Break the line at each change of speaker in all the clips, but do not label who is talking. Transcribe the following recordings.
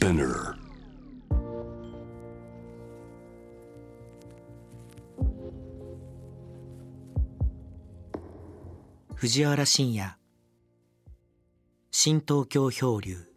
Spinner.
藤原信也新東京漂流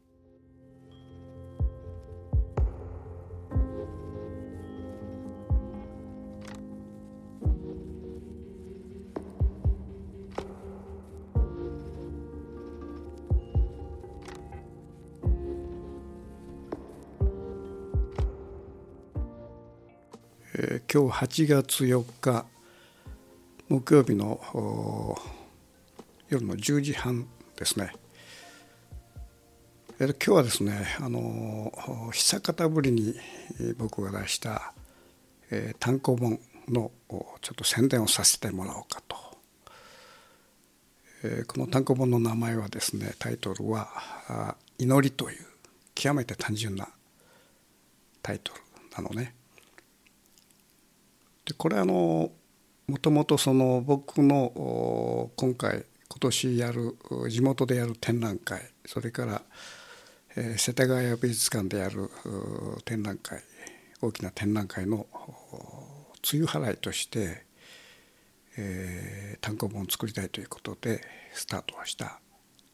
今日8月4日木曜日の夜の10時半ですね。えー今日はですねあのー久方ぶりに僕が出した、えー単行本のちょっと宣伝をさせてもらおうかと。えーこの単行本の名前はですねタイトルは「祈り」という極めて単純なタイトルなのね。でこれあのもともとその僕の今回今年やる地元でやる展覧会それから、えー世田谷美術館でやる展覧会大きな展覧会の梅雨払いとして、えー単行本を作りたいということでスタートをした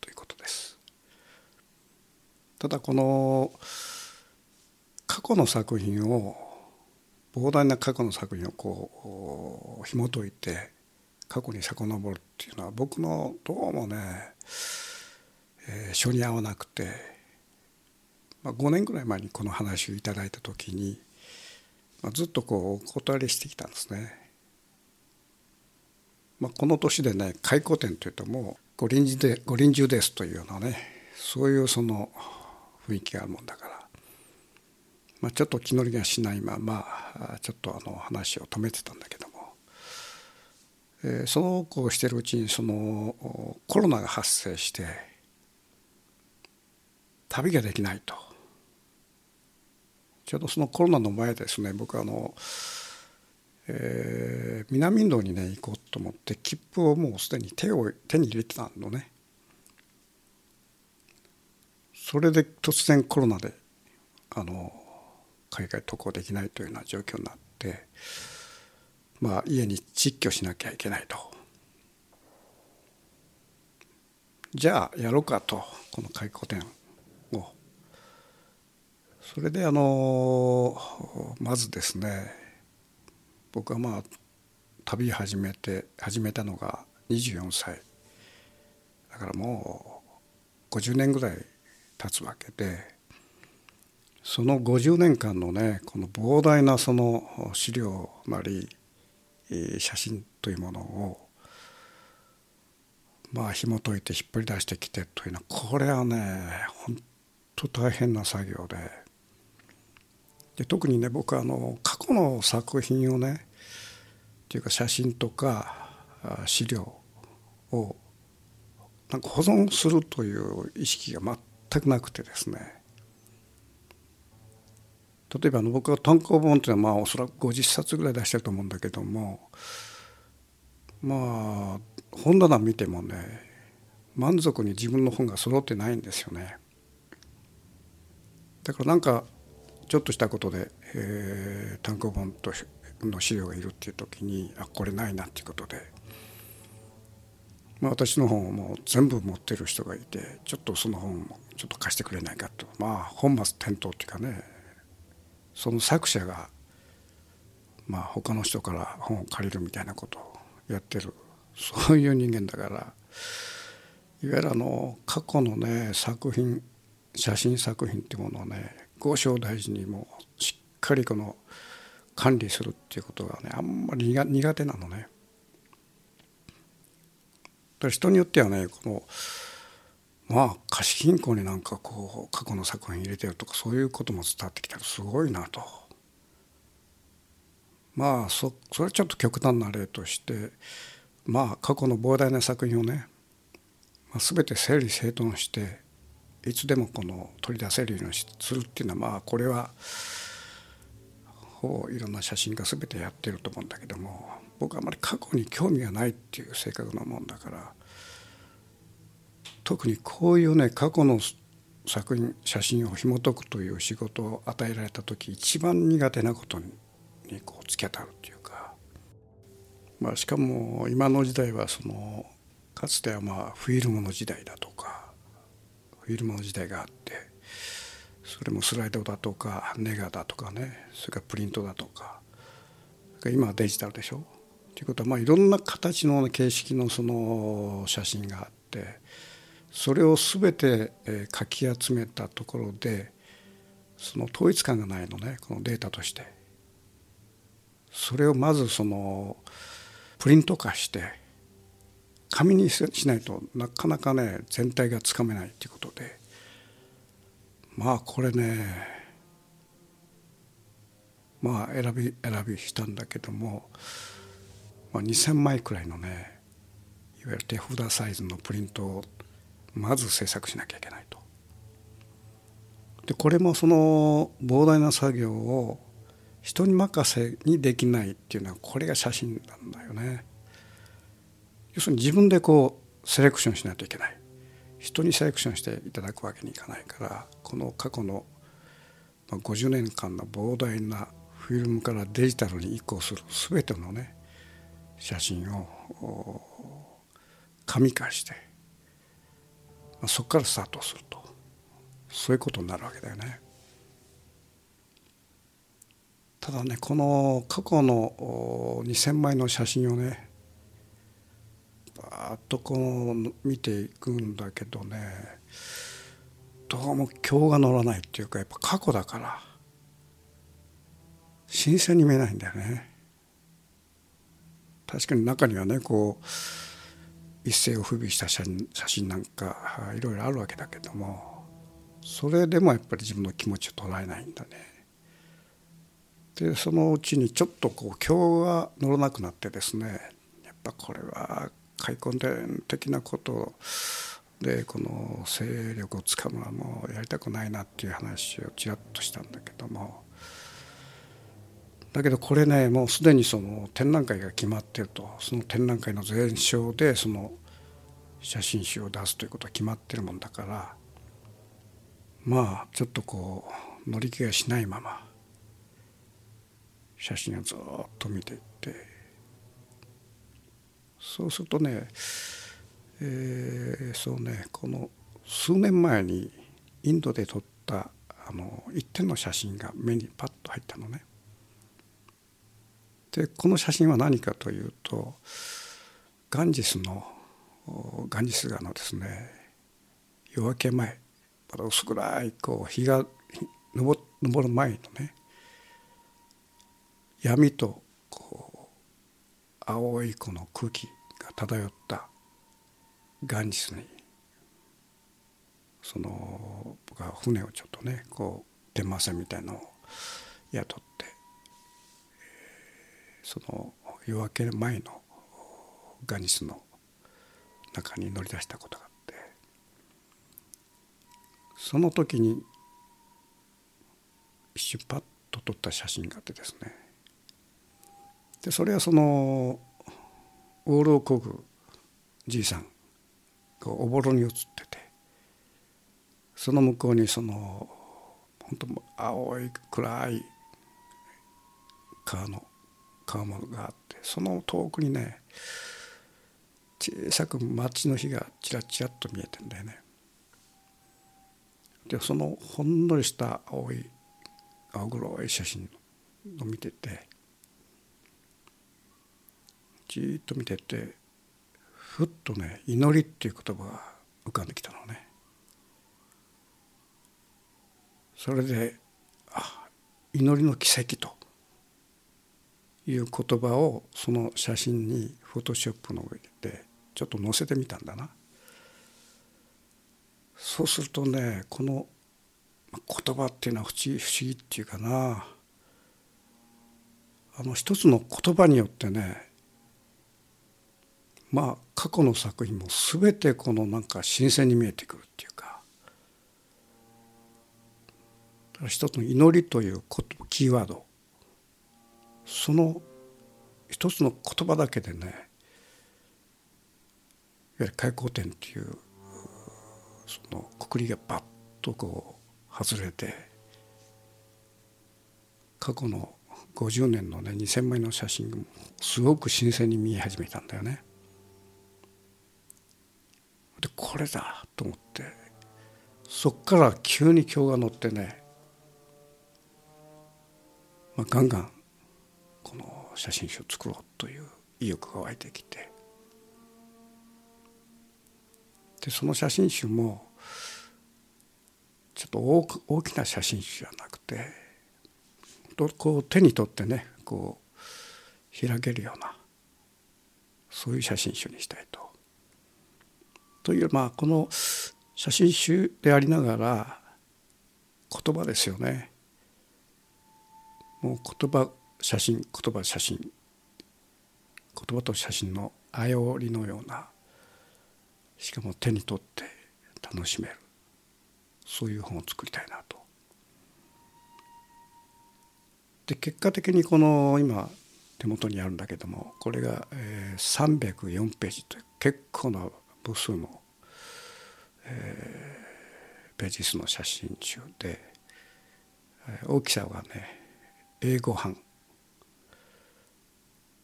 ということです。ただこの過去の作品を膨大な過去の作品をこう紐解いて過去に遡るっていうのは僕のどうもね、えー性に合わなくて、まあ、5年ぐらい前にこの話をいただいた時に、まあ、ずっとこうお断りしてきたんですね。まあ、この年でね回顧展というともう五輪中で五輪中ですというようなねそういうその雰囲気があるもんだから。まあ、ちょっと気乗りがしないままちょっとあの話を止めてたんだけども、えーそうこうしてるうちにそのコロナが発生して旅ができないと。ちょうどそのコロナの前ですね僕あの、えー南インドにね行こうと思って切符をもうすでに手を手に入れてたのね。それで突然コロナであの海外渡航できないというような状況になってまあ家に実居しなきゃいけないと。じゃあやろうかとこの回顧展を。それであのまずですね僕はまあ旅始めて始めたのが24歳。だからもう50年ぐらい経つわけでその50年間のねこの膨大なその資料なり写真というものをまあ紐解いて引っ張り出してきてというのはこれはね本当大変な作業で。で特にね僕はあの過去の作品をねっていうか写真とか資料をなんか保存するという意識が全くなくてですね。例えばあの僕は単行本っていうのはまあおそらく50冊ぐらい出してると思うんだけどもまあ本棚見てもね満足に自分の本が揃ってないんですよね。だからなんかちょっとしたことで、えー単行本との資料がいるっていう時にあこれないなっていうことで、まあ、私の本をもう全部持ってる人がいてちょっとその本をちょっと貸してくれないかとまあ本末転倒っていうかねその作者がまあ他の人から本を借りるみたいなことをやってるそういう人間だからいわゆるあの過去のね作品写真作品っていうものをね豪商大事にもしっかりこの管理するっていうことがねあんまり苦手なのね。人によってはねこのまあ貸金庫になんかこう過去の作品入れてるとかそういうことも伝わってきたらすごいなと。まあそそれはちょっと極端な例としてまあ過去の膨大な作品をね、まあ、全て整理整頓していつでもこの取り出せるようにするっていうのはまあこれはほぼいろんな写真家全てやってると思うんだけども僕はあまり過去に興味がないっていう性格なもんだから特にこういうね過去の作品写真を紐解くという仕事を与えられた時一番苦手なことにこう突き当たるっていうか、まあ、しかも今の時代はそのかつてはまあフィルムの時代だとかフィルムの時代があってそれもスライドだとかネガだとかねそれからプリントだとか今はデジタルでしょ？ということはまあいろんな形の形式のその写真があってそれを全てかき集めたところでその統一感がないのねこのデータとして。それをまずそのプリント化して紙にしないとなかなかね全体がつかめないっていうことで。まあこれねまあ選び選びしたんだけども、まあ、2,000枚くらいのねいわゆる手札サイズのプリントをまず制作しなきゃいけないと。でこれもその膨大な作業を人に任せにできないっていうのはこれが写真なんだよね。要するに自分でこうセレクションしないといけない人にセレクションしていただくわけにいかないからこの過去の50年間の膨大なフィルムからデジタルに移行する全てのね写真を紙化してそこからスタートするとそういうことになるわけだよね。ただねこの過去の2,000枚の写真をねバーッとこう見ていくんだけどねどうも今日が乗らないっていうかやっぱ過去だから新鮮に見えないんだよね。確かに中にはねこう一世を風靡した写真なんかいろいろあるわけだけどもそれでもやっぱり自分の気持ちを捉えないんだね。でそのうちにちょっとこう今日が乗らなくなってですねやっぱこれは開墾伝的なことでこの勢力をつかむのはもうやりたくないなっていう話をちらっとしたんだけどもだけどこれねもうすでにその展覧会が決まってると。その展覧会の前哨でその写真集を出すということは決まってるもんだから。まあちょっとこう乗り気がしないまま写真をずっと見ていって。そうするとね、えー、そうねこの数年前にインドで撮ったあの一点の写真が目にパッと入ったのね。でこの写真は何かというとガンジスのガンジス川のですね夜明け前まだ薄暗いこう日が昇る前のね闇とこう青いこの空気が漂ったガンジスにその僕は船をちょっとねこう天満船みたいのを雇ってその夜明け前のガニスの中に乗り出したことがあってその時に一瞬パッと撮った写真があってですね。でそれはそのオールをこぐじいさんがおぼろに映っててその向こうにその本当青い暗い川の川面があってその遠くにね小さく町の火がちらちらっと見えてんだよね。でそのほんのりした青い青黒い写真を見ててじっと見ててふっとね「祈り」っていう言葉が浮かんできたのね。それであ祈りの奇跡という言葉をその写真にフォトショップの上でちょっと載せてみたんだな。そうするとねこの言葉っていうのは不思議っていうかな。あの一つの言葉によってねまあ過去の作品も全てこのなんか新鮮に見えてくるっていうか。一つの祈りというキーワード。その一つの言葉だけでねいわゆる開口点っていうそのくくりがバッとこう外れて過去の50年のね2,000枚の写真がすごく新鮮に見え始めたんだよね。でこれだと思ってそっから急に今日が乗ってね、まあ、ガンガンこの写真集を作ろうという意欲が湧いてきてでその写真集もちょっと大きな写真集じゃなくてこう手に取ってねこう開けるようなそういう写真集にしたいと。というまあこの写真集でありながら言葉ですよね。もう言葉写真言葉写真。言葉と写真のあおりのような。しかも手に取って楽しめる。そういう本を作りたいなと。で結果的にこの今手元にあるんだけどもこれが304ページという結構な部数の、えー、ページ数の写真集で大きさはね英語版。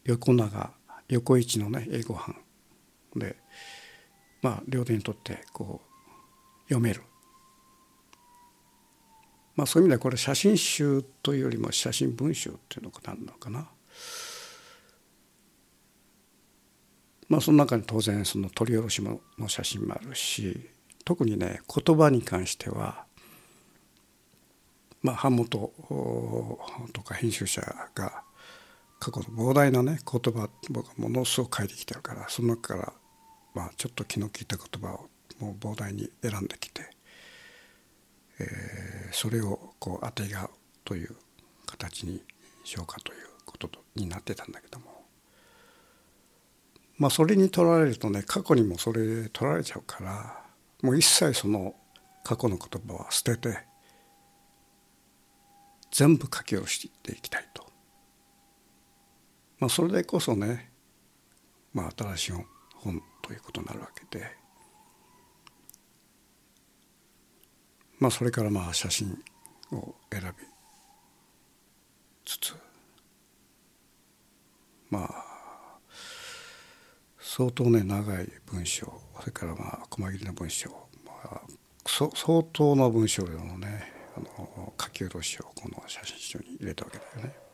横長横一のね英語版でまあ両手にとってこう読めるまあそういう意味ではこれ写真集というよりも写真文集っていうのかなんのかな。まあその中に当然その取り下ろしの写真もあるし特にね言葉に関してはまあ版元とか編集者が過去の膨大なね言葉僕はものすごく書いてきてるからその中からまあちょっと気の利いた言葉をもう膨大に選んできて、えー、それをこう当てがうという形にしようかということになってたんだけどもまあそれに取られるとね過去にもそれ取られちゃうからもう一切その過去の言葉は捨てて全部書き下ろしていきたいと。まあ、それでこそね、まあ、新しい本ということになるわけで、まあ、それからまあ写真を選びつつまあ相当ね長い文章それからまあ細切りの文章、まあ、相当な文章のねあの書き下ろしをこの写真集に入れたわけだよね。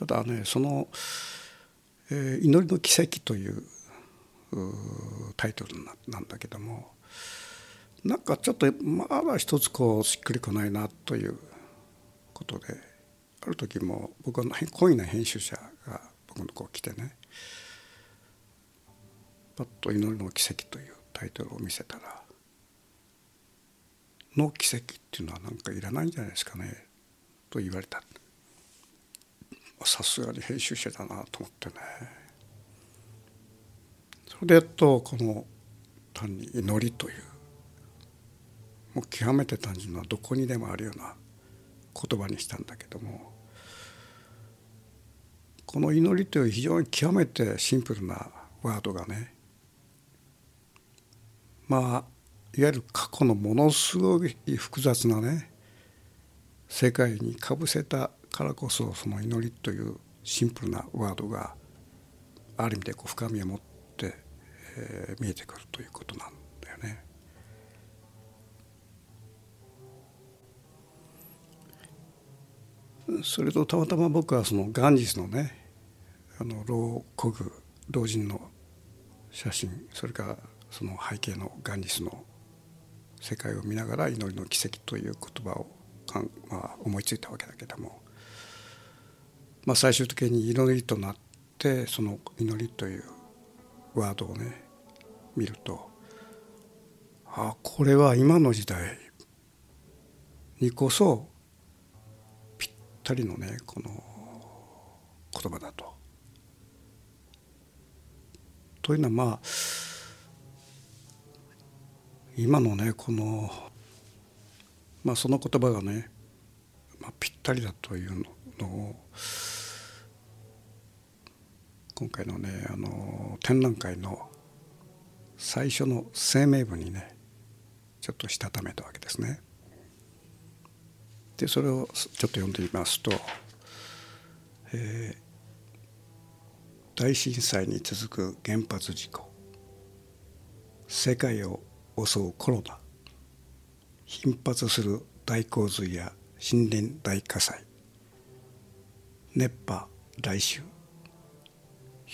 ただねその「えー、祈りの奇跡」というタイトルなんだけどもなんかちょっとまだ一つこうしっくりこないなということである時も僕は恋な編集者が僕のとこ来てねパッと「祈りの奇跡」というタイトルを見せたら「の奇跡っていうのはなんかいらないんじゃないですかね」と言われた。さすがに編集者だなと思ってね。それでやっとこの単に祈りというもう極めて単純などこにでもあるような言葉にしたんだけどもこの祈りという非常に極めてシンプルなワードがねまあいわゆる過去のものすごい複雑なね世界にかぶせたからこそその祈りというシンプルなワードがある意味でこう深みを持って、えー、見えてくるということなんだよね。それとたまたま僕はそのガンジスのねあの老古具老人の写真それからその背景のガンジスの世界を見ながら祈りの奇跡という言葉をかん、まあ、思いついたわけだけどもまあ、最終的に祈りとなってその祈りというワードをね見るとあこれは今の時代にこそぴったりのねこの言葉だと。というのはまあ今のねこのまあその言葉がね、まあ、ぴったりだというのを今回のねあの展覧会の最初の声明文にねちょっとしたためたわけですね。でそれをちょっと読んでみますと、えー、大震災に続く原発事故世界を襲うコロナ頻発する大洪水や森林大火災熱波来襲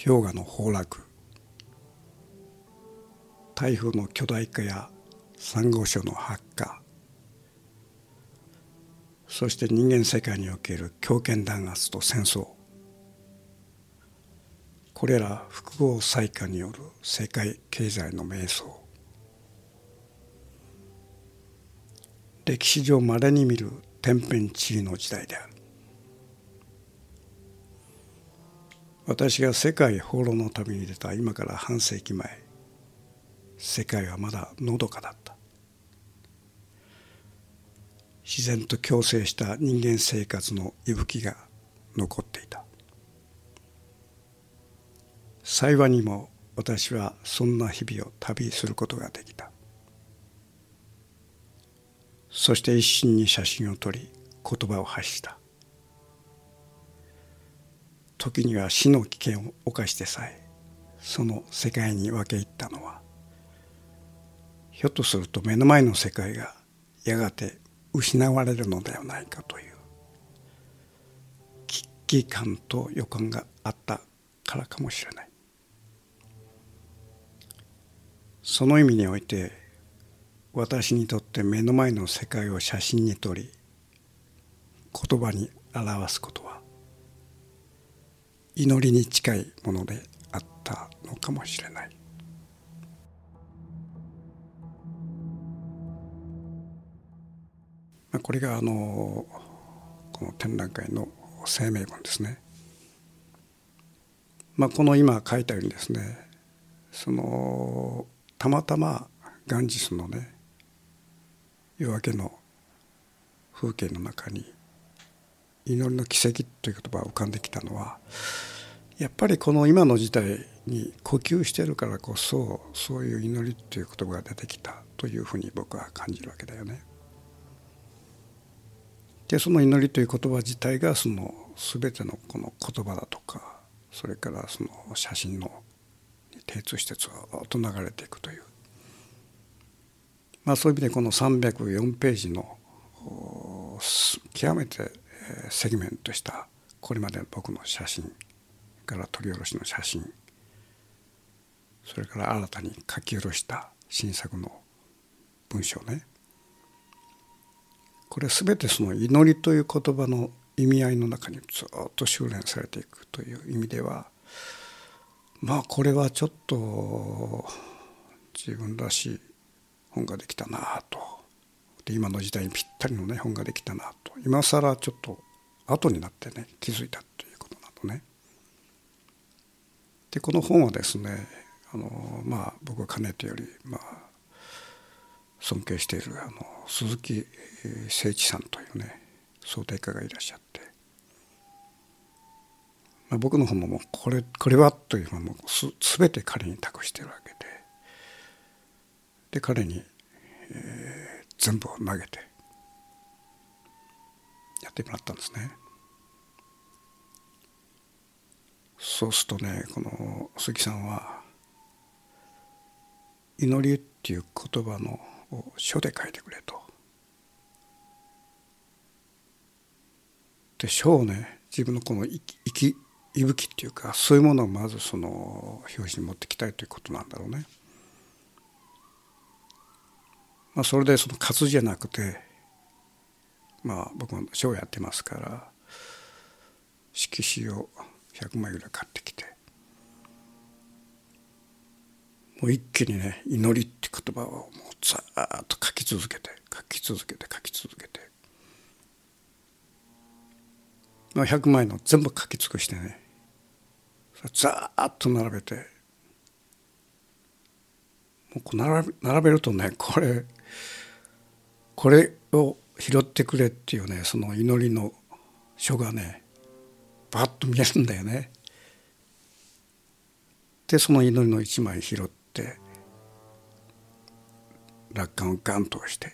氷河の崩落。台風の巨大化やサンゴ礁の発火。そして人間世界における強権弾圧と戦争。これら複合災禍による世界経済の迷走。歴史上まれに見る天変地異の時代である。私が世界放浪の旅に出た今から半世紀前世界はまだのどかだった。自然と共生した人間生活の息吹が残っていた。幸いにも私はそんな日々を旅することができた。そして一心に写真を撮り言葉を発した。時には死の危険を冒してさえその世界に分け入ったのはひょっとすると目の前の世界がやがて失われるのではないかという危機感と予感があったからかもしれない。その意味において私にとって目の前の世界を写真に撮り言葉に表すこと祈りに近いものであったのかもしれないこれがあのこの展覧会の声明文ですね。まあ、この今書いたようにですねそのたまたまガンジスのね夜明けの風景の中に「祈りの奇跡」という言葉が浮かんできたのはやっぱりこの今の時代に呼吸してるからこそそういう祈りっていう言葉が出てきたというふうに僕は感じるわけだよね。でその祈りという言葉自体がその全てのこの言葉だとかそれからその写真の精通してずっと流れていくという、まあ、そういう意味でこの304ページの極めてセグメントしたこれまでの僕の写真から取り下ろしの写真それから新たに書き下ろした新作の文章ね。これ全てその祈りという言葉の意味合いの中にずっと修練されていくという意味ではまあこれはちょっと自分らしい本ができたなとで今の時代にぴったりのね本ができたなと。今更ちょっと後になってね気づいたということなのね。でこの本はですねあのまあ僕はかねてよりまあ尊敬しているあの鈴木誠一さんというね想定家がいらっしゃって、まあ、僕の方ももうこれこれはというのもす全て彼に託してるわけで。で彼に、えー、全部投げてやってもらったんですね。そうするとねこの鈴木さんは「祈り」っていう言葉のを書で書いてくれと。で書をね自分のこの生き息吹っていうかそういうものをまずその表紙に持ってきたいということなんだろうね。まあ、それでその活字じゃなくてまあ僕も書をやってますから色紙を100枚ぐらい買ってきてもう一気にね祈りって言葉をもうざーっと書き続けて書き続けて書き続けて、まあ、100枚の全部書き尽くしてねざーっと並べてもう並べ並べるとねこれこれを拾ってくれっていうねその祈りの書がねバッと見えるんだよね。でその祈りの一枚拾って落款をガンと押して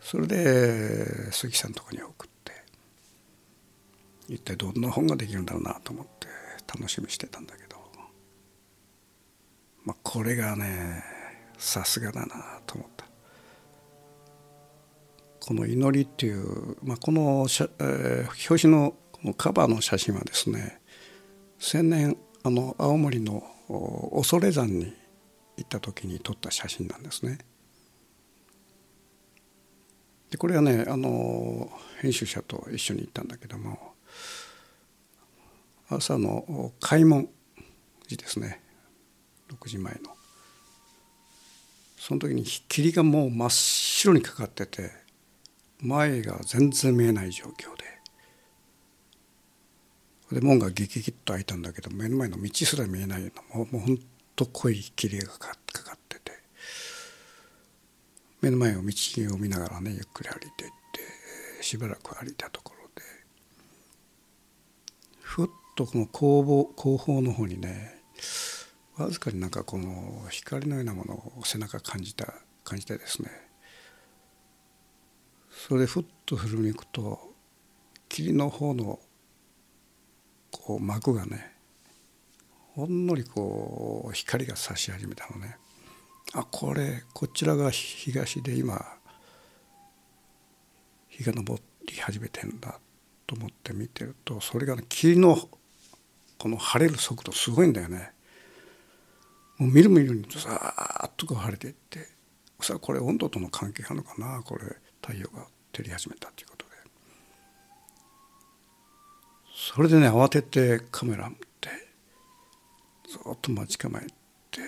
それで鈴木さんのとこに送って一体どんな本ができるんだろうなと思って楽しみしてたんだけど、まあ、これがねさすがだなと思った。この「祈り」っていう、まあ、この、えー、表紙のこのカバーの写真はですね先年あの青森の恐山に行った時に撮った写真なんですね。でこれはねあの編集者と一緒に行ったんだけども朝の開門時ですね6時前のその時に霧がもう真っ白にかかってて前が全然見えない状況で。で門がギギギッと開いたんだけど目の前の道すら見えないようなもうもうほんと濃い霧がかかってて。目の前を道を見ながらねゆっくり歩いていってしばらく歩いたところで。ふっとこの後方後方の方にねわずかになんかこの光のようなものを背中感じた感じてですねそれでふっと振り向くと霧の方のこう幕がねほんのりこう光が差し始めたのね。あこれこちらが東で今日が昇り始めてんだと思って見てるとそれがね霧のこの晴れる速度すごいんだよね。もう見る見るにさーっとこう晴れていってさこれ温度との関係あるのかなこれ。太陽が照り始めたということで。それでね慌ててカメラ持ってずっと待ち構えて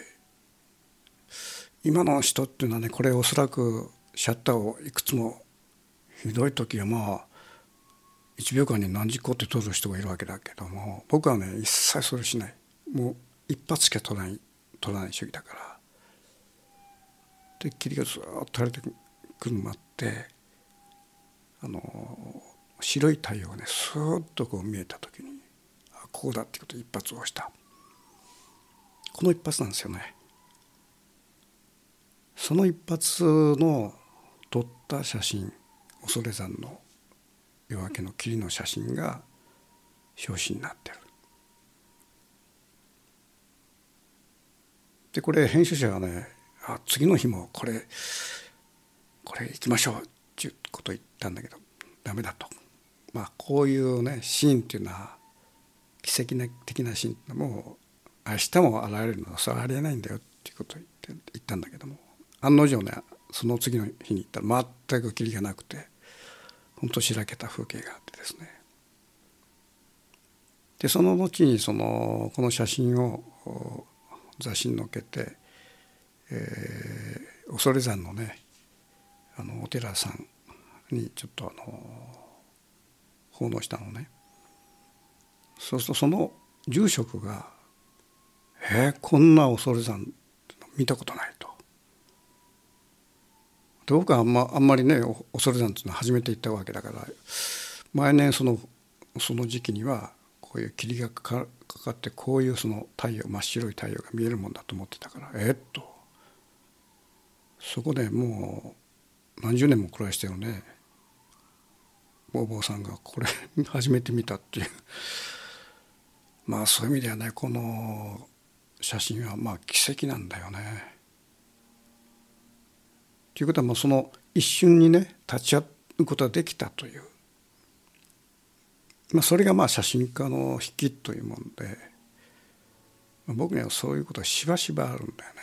今の人っていうのはねこれおそらくシャッターをいくつもひどい時はまあ1秒間に何十個って撮る人がいるわけだけども僕はね一切それしない。もう一発しか撮らない撮らない主義だから。で霧がずっと垂れてくるの待ってあの白い太陽がねスーッとこう見えた時にあこうだってことで一発をしたこの一発なんですよね。その一発の撮った写真恐山の夜明けの霧の写真が表紙になってる。でこれ編集者がねあ次の日もこれこれ行きましょうっていうことを言ったんだけどダメだと。まあこういうねシーンっていうのは奇跡的なシーンってもう明日も現れるのはそれはありえないんだよっていうことを言って言ったんだけども案の定ねその次の日に行ったら全く霧がなくて本当しらけた風景があってですねでその後にそのこの写真を雑誌に載っけて、えー、恐山のねあのお寺さんにちょっとあの奉納したのねそうするとその住職が「えー、こんな恐山見たことない」と。で僕はあんまあんまりね恐山っていうのは初めて行ったわけだから毎年そのその時期にはこういう霧がかかってこういうその太陽真っ白い太陽が見えるもんだと思ってたからえっとそこでもう何十年も暮らしてるねお坊さんがこれ 初めて見たっていうまあそういう意味ではねこの写真はまあ奇跡なんだよね。ということはもうその一瞬にね立ち会うことができたという、まあ、それがまあ写真家の引きというもんで、まあ、僕にはそういうことがしばしばあるんだよ。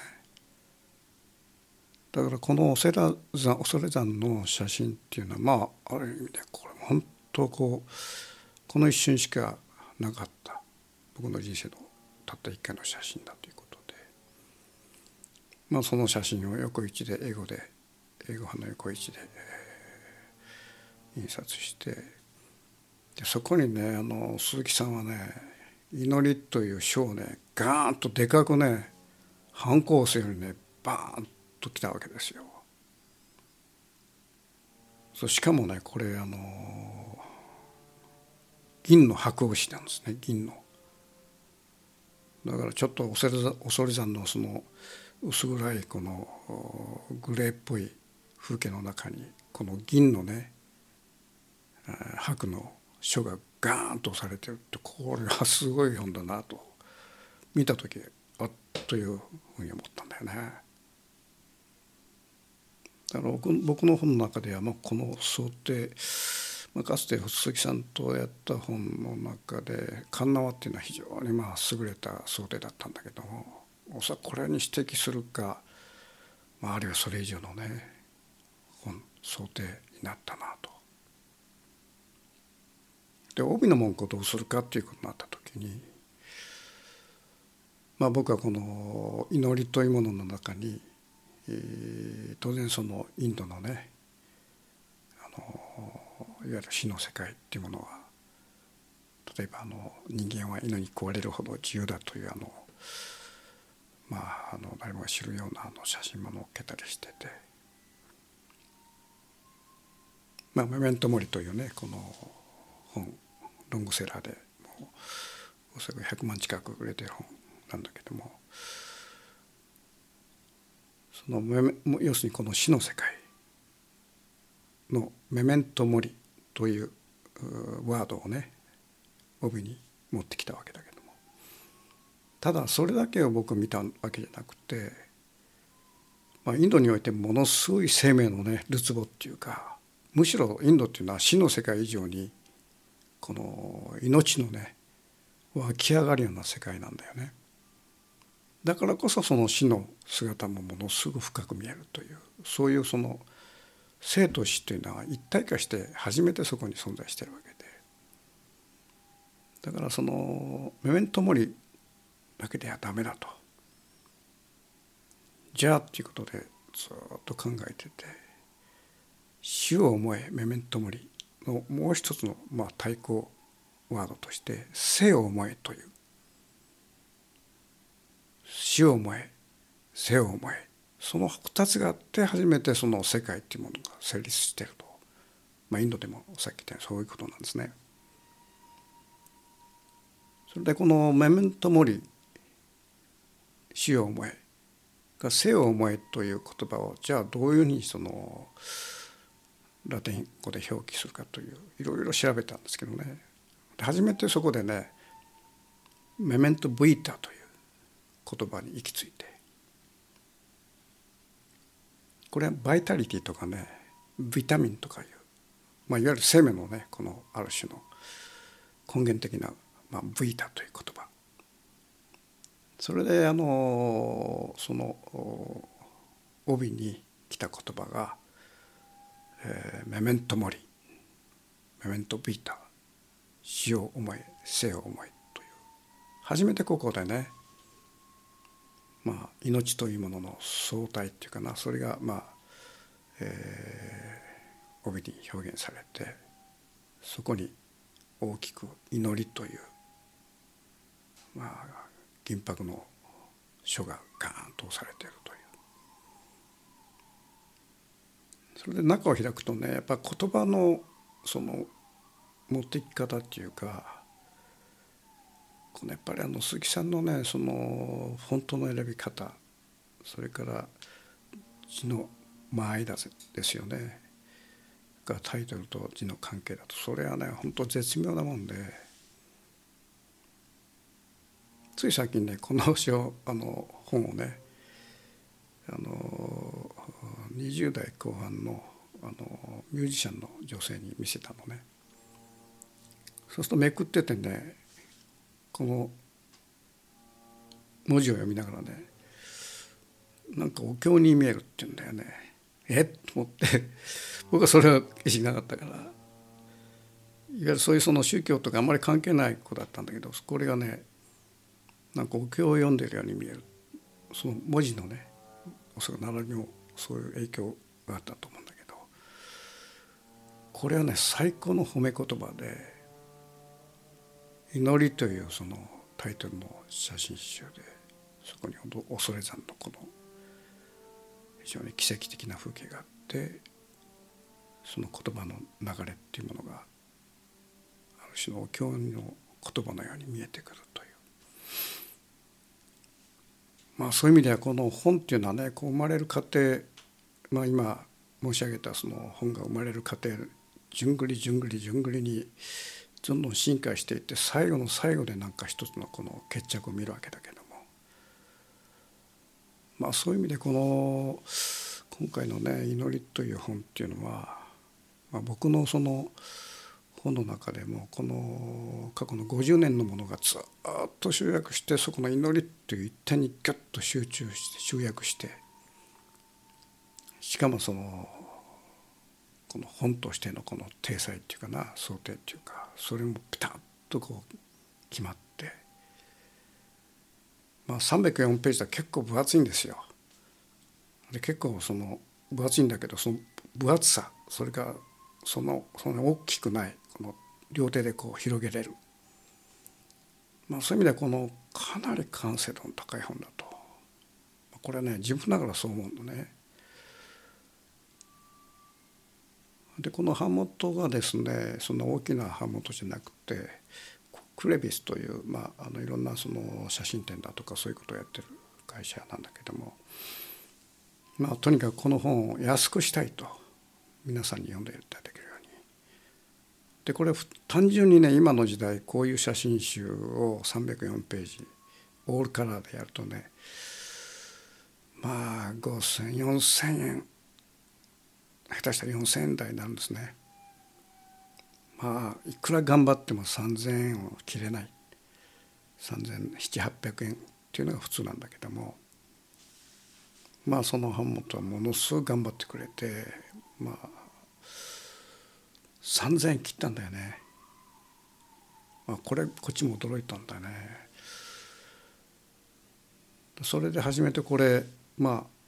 だからこの恐山恐山の写真っていうのはまあある意味でこれ本当こうこの一瞬しかなかった。僕の人生のたった一回の写真だということで、まあ、その写真を横一で英語で英語派の横一で、えー、印刷して。でそこにねあの鈴木さんはね「祈り」という書をねガーンとでかくね反抗するようにねバーンとときたわけですよ。そうしかもねこれあの銀の箔押なんですね銀の。だからちょっと恐山のその薄暗いこのグレーっぽい風景の中にこの銀のね白の書がガーンと押されてるってこれはすごい本だなと見た時あっというふうに思ったんだよね。だから僕の本の中ではまあこの想定、まあ、かつて鈴木さんとやった本の中で「カンナワ」っていうのは非常にまあ優れた想定だったんだけどもおそらくこれに指摘するか、まあ、あるいはそれ以上のね本想定になったなと。で帯の文句をどうするかっていうことになった時にまあ僕はこの祈りというものの中に、えー、当然そのインドのねあのいわゆる死の世界っていうものは例えばあの人間は犬に食われるほど自由だというあのまああの誰もが知るようなあの写真も載っけたりしてて。まあ、メメントモリというねこの本ロングセラーでもうおそらく100万近く売れてる本なんだけどもその要するにこの死の世界のメメントモリというワードをね帯に持ってきたわけだけどもただそれだけを僕見たわけじゃなくて、まあ、インドにおいてものすごい生命のねるつぼっていうかむしろインドっていうのは死の世界以上にこの命のね湧き上がるような世界なんだよね。だからこそその死の姿もものすごく深く見えるというそういうその生と死というのは一体化して初めてそこに存在してるわけで。だからそのメメントモリだけではダメだと。じゃあっていうことでずっと考えてて。死を思えメメントモリのもう一つのまあ対抗ワードとして「生を思え」という。死を思え生を思えその2つがあって初めてその世界っていうものが成立していると、まあ、インドでもさっき言ったようにそういうことなんですね。それでこの「メメントモリ」「死を思え」が「生を思え」という言葉をじゃあどういうふうにそのラテン語で表記するかといういろいろ調べたんですけどね初めてそこでね「メメント・ブイタ」という言葉に行き着いて。これはバイタリティとかねビタミンとかいう、まあ、いわゆる生命のねこのある種の根源的な、まあ、ブイタという言葉。それであのその帯に来た言葉がえー、メメントモリメメントビータ死を思い生を思いという。初めてここでね。まあ命というものの相対っていうかなそれがまあ、えー、帯に表現されてそこに大きく祈りというまあ銀箔の書がガーンと押されているという。それで中を開くとねやっぱ言葉のその持っていき方っていうかこのやっぱりあの鈴木さんのねそのフォントの選び方それから字の間合いだですよね。がタイトルと字の関係だとそれはね本当絶妙なもんで。つい最近ねこのあの本をねあの20代後半のあのミュージシャンの女性に見せたのね。そうするとめくっててねこの文字を読みながらねなんかお経に見えるって言うんだよね。え？っと思って。僕はそれは意識なかったから。いわゆるそういうその宗教とかあんまり関係ない子だったんだけどこれがねなんかお経を読んでるように見える。その文字のねおそらく奈良にもそういう影響があったと思うんだけど。これはね最高の褒め言葉で「祈り」というそのタイトルの写真集でそこに恐山のこの非常に奇跡的な風景があってその言葉の流れっていうものがある種のお経の言葉のように見えてくるという。まあ、そういう意味ではこの本っていうのはねこう生まれる過程、まあ、今申し上げたその本が生まれる過程じゅんぐりじゅんぐりじゅんぐりにどんどん進化していって最後の最後でなんか一つのこの決着を見るわけだけども。まあそういう意味でこの今回のね「祈り」という本っていうのは、まあ、僕のその本の中でもこの過去の50年のものがずっと集約してそこの祈りという一点にギュッと集中して集約してしかもそのこの本としてのこの体裁っていうかな想定っていうかそれもピタッとこう決まってまあ304ページは結構分厚いんですよ。で結構その分厚いんだけどその分厚さそれからそのその大きくないこの両手でこう広げれる、まあ、そういう意味ではこのかなり完成度の高い本だとこれはね自分ながらそう思うのね。でこの版元がですねその大きな版元じゃなくてクレビスという、まあ、あのいろんなその写真展だとかそういうことをやってる会社なんだけども、まあ、とにかくこの本を安くしたいと皆さんに読んでいただけるように。でこれ単純にね今の時代こういう写真集を304ページオールカラーでやるとねまあ5,0004,000円下手したら4,000円台になるんですね。まあいくら頑張っても3,000円を切れない3,7007,800円っていうのが普通なんだけどもまあその版元はものすごく頑張ってくれてまあ3,000円切ったんだよね。まあ、これこっちも驚いたんだよね。それで初めてこれまあ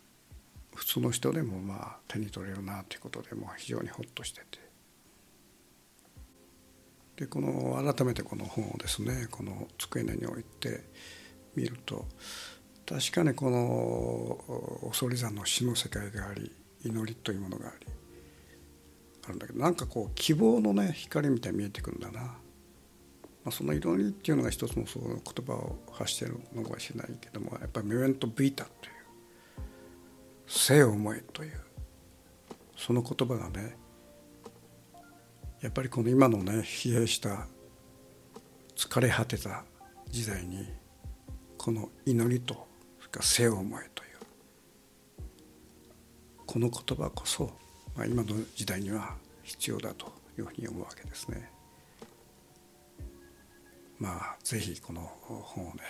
普通の人でもまあ手に取れるなということでも非常にほっとしてて。でこの改めてこの本をですねこの机根に置いてみると確かにこの恐山の死の世界があり祈りというものがありあるんだけどなんかこう希望のね光みたいに見えてくるんだな、まあ、その祈りっていうのが一つのそう言葉を発してるのかもしれないけどもやっぱりメメント・ビータという。生を思えという。その言葉がねやっぱりこの今のね疲弊した疲れ果てた時代にこの祈りとそれから生を思えという。この言葉こそ、まあ、今の時代には必要だというふうに思うわけですね。まあぜひこの本をね、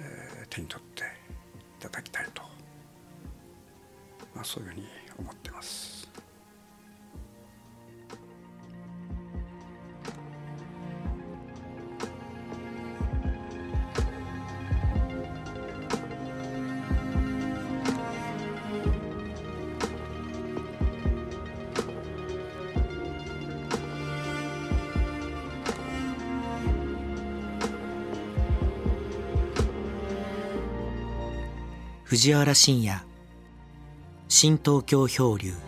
えー、手に取っていただきたいと。まあ、そういうふうに思ってます。
藤原信也新東京漂流。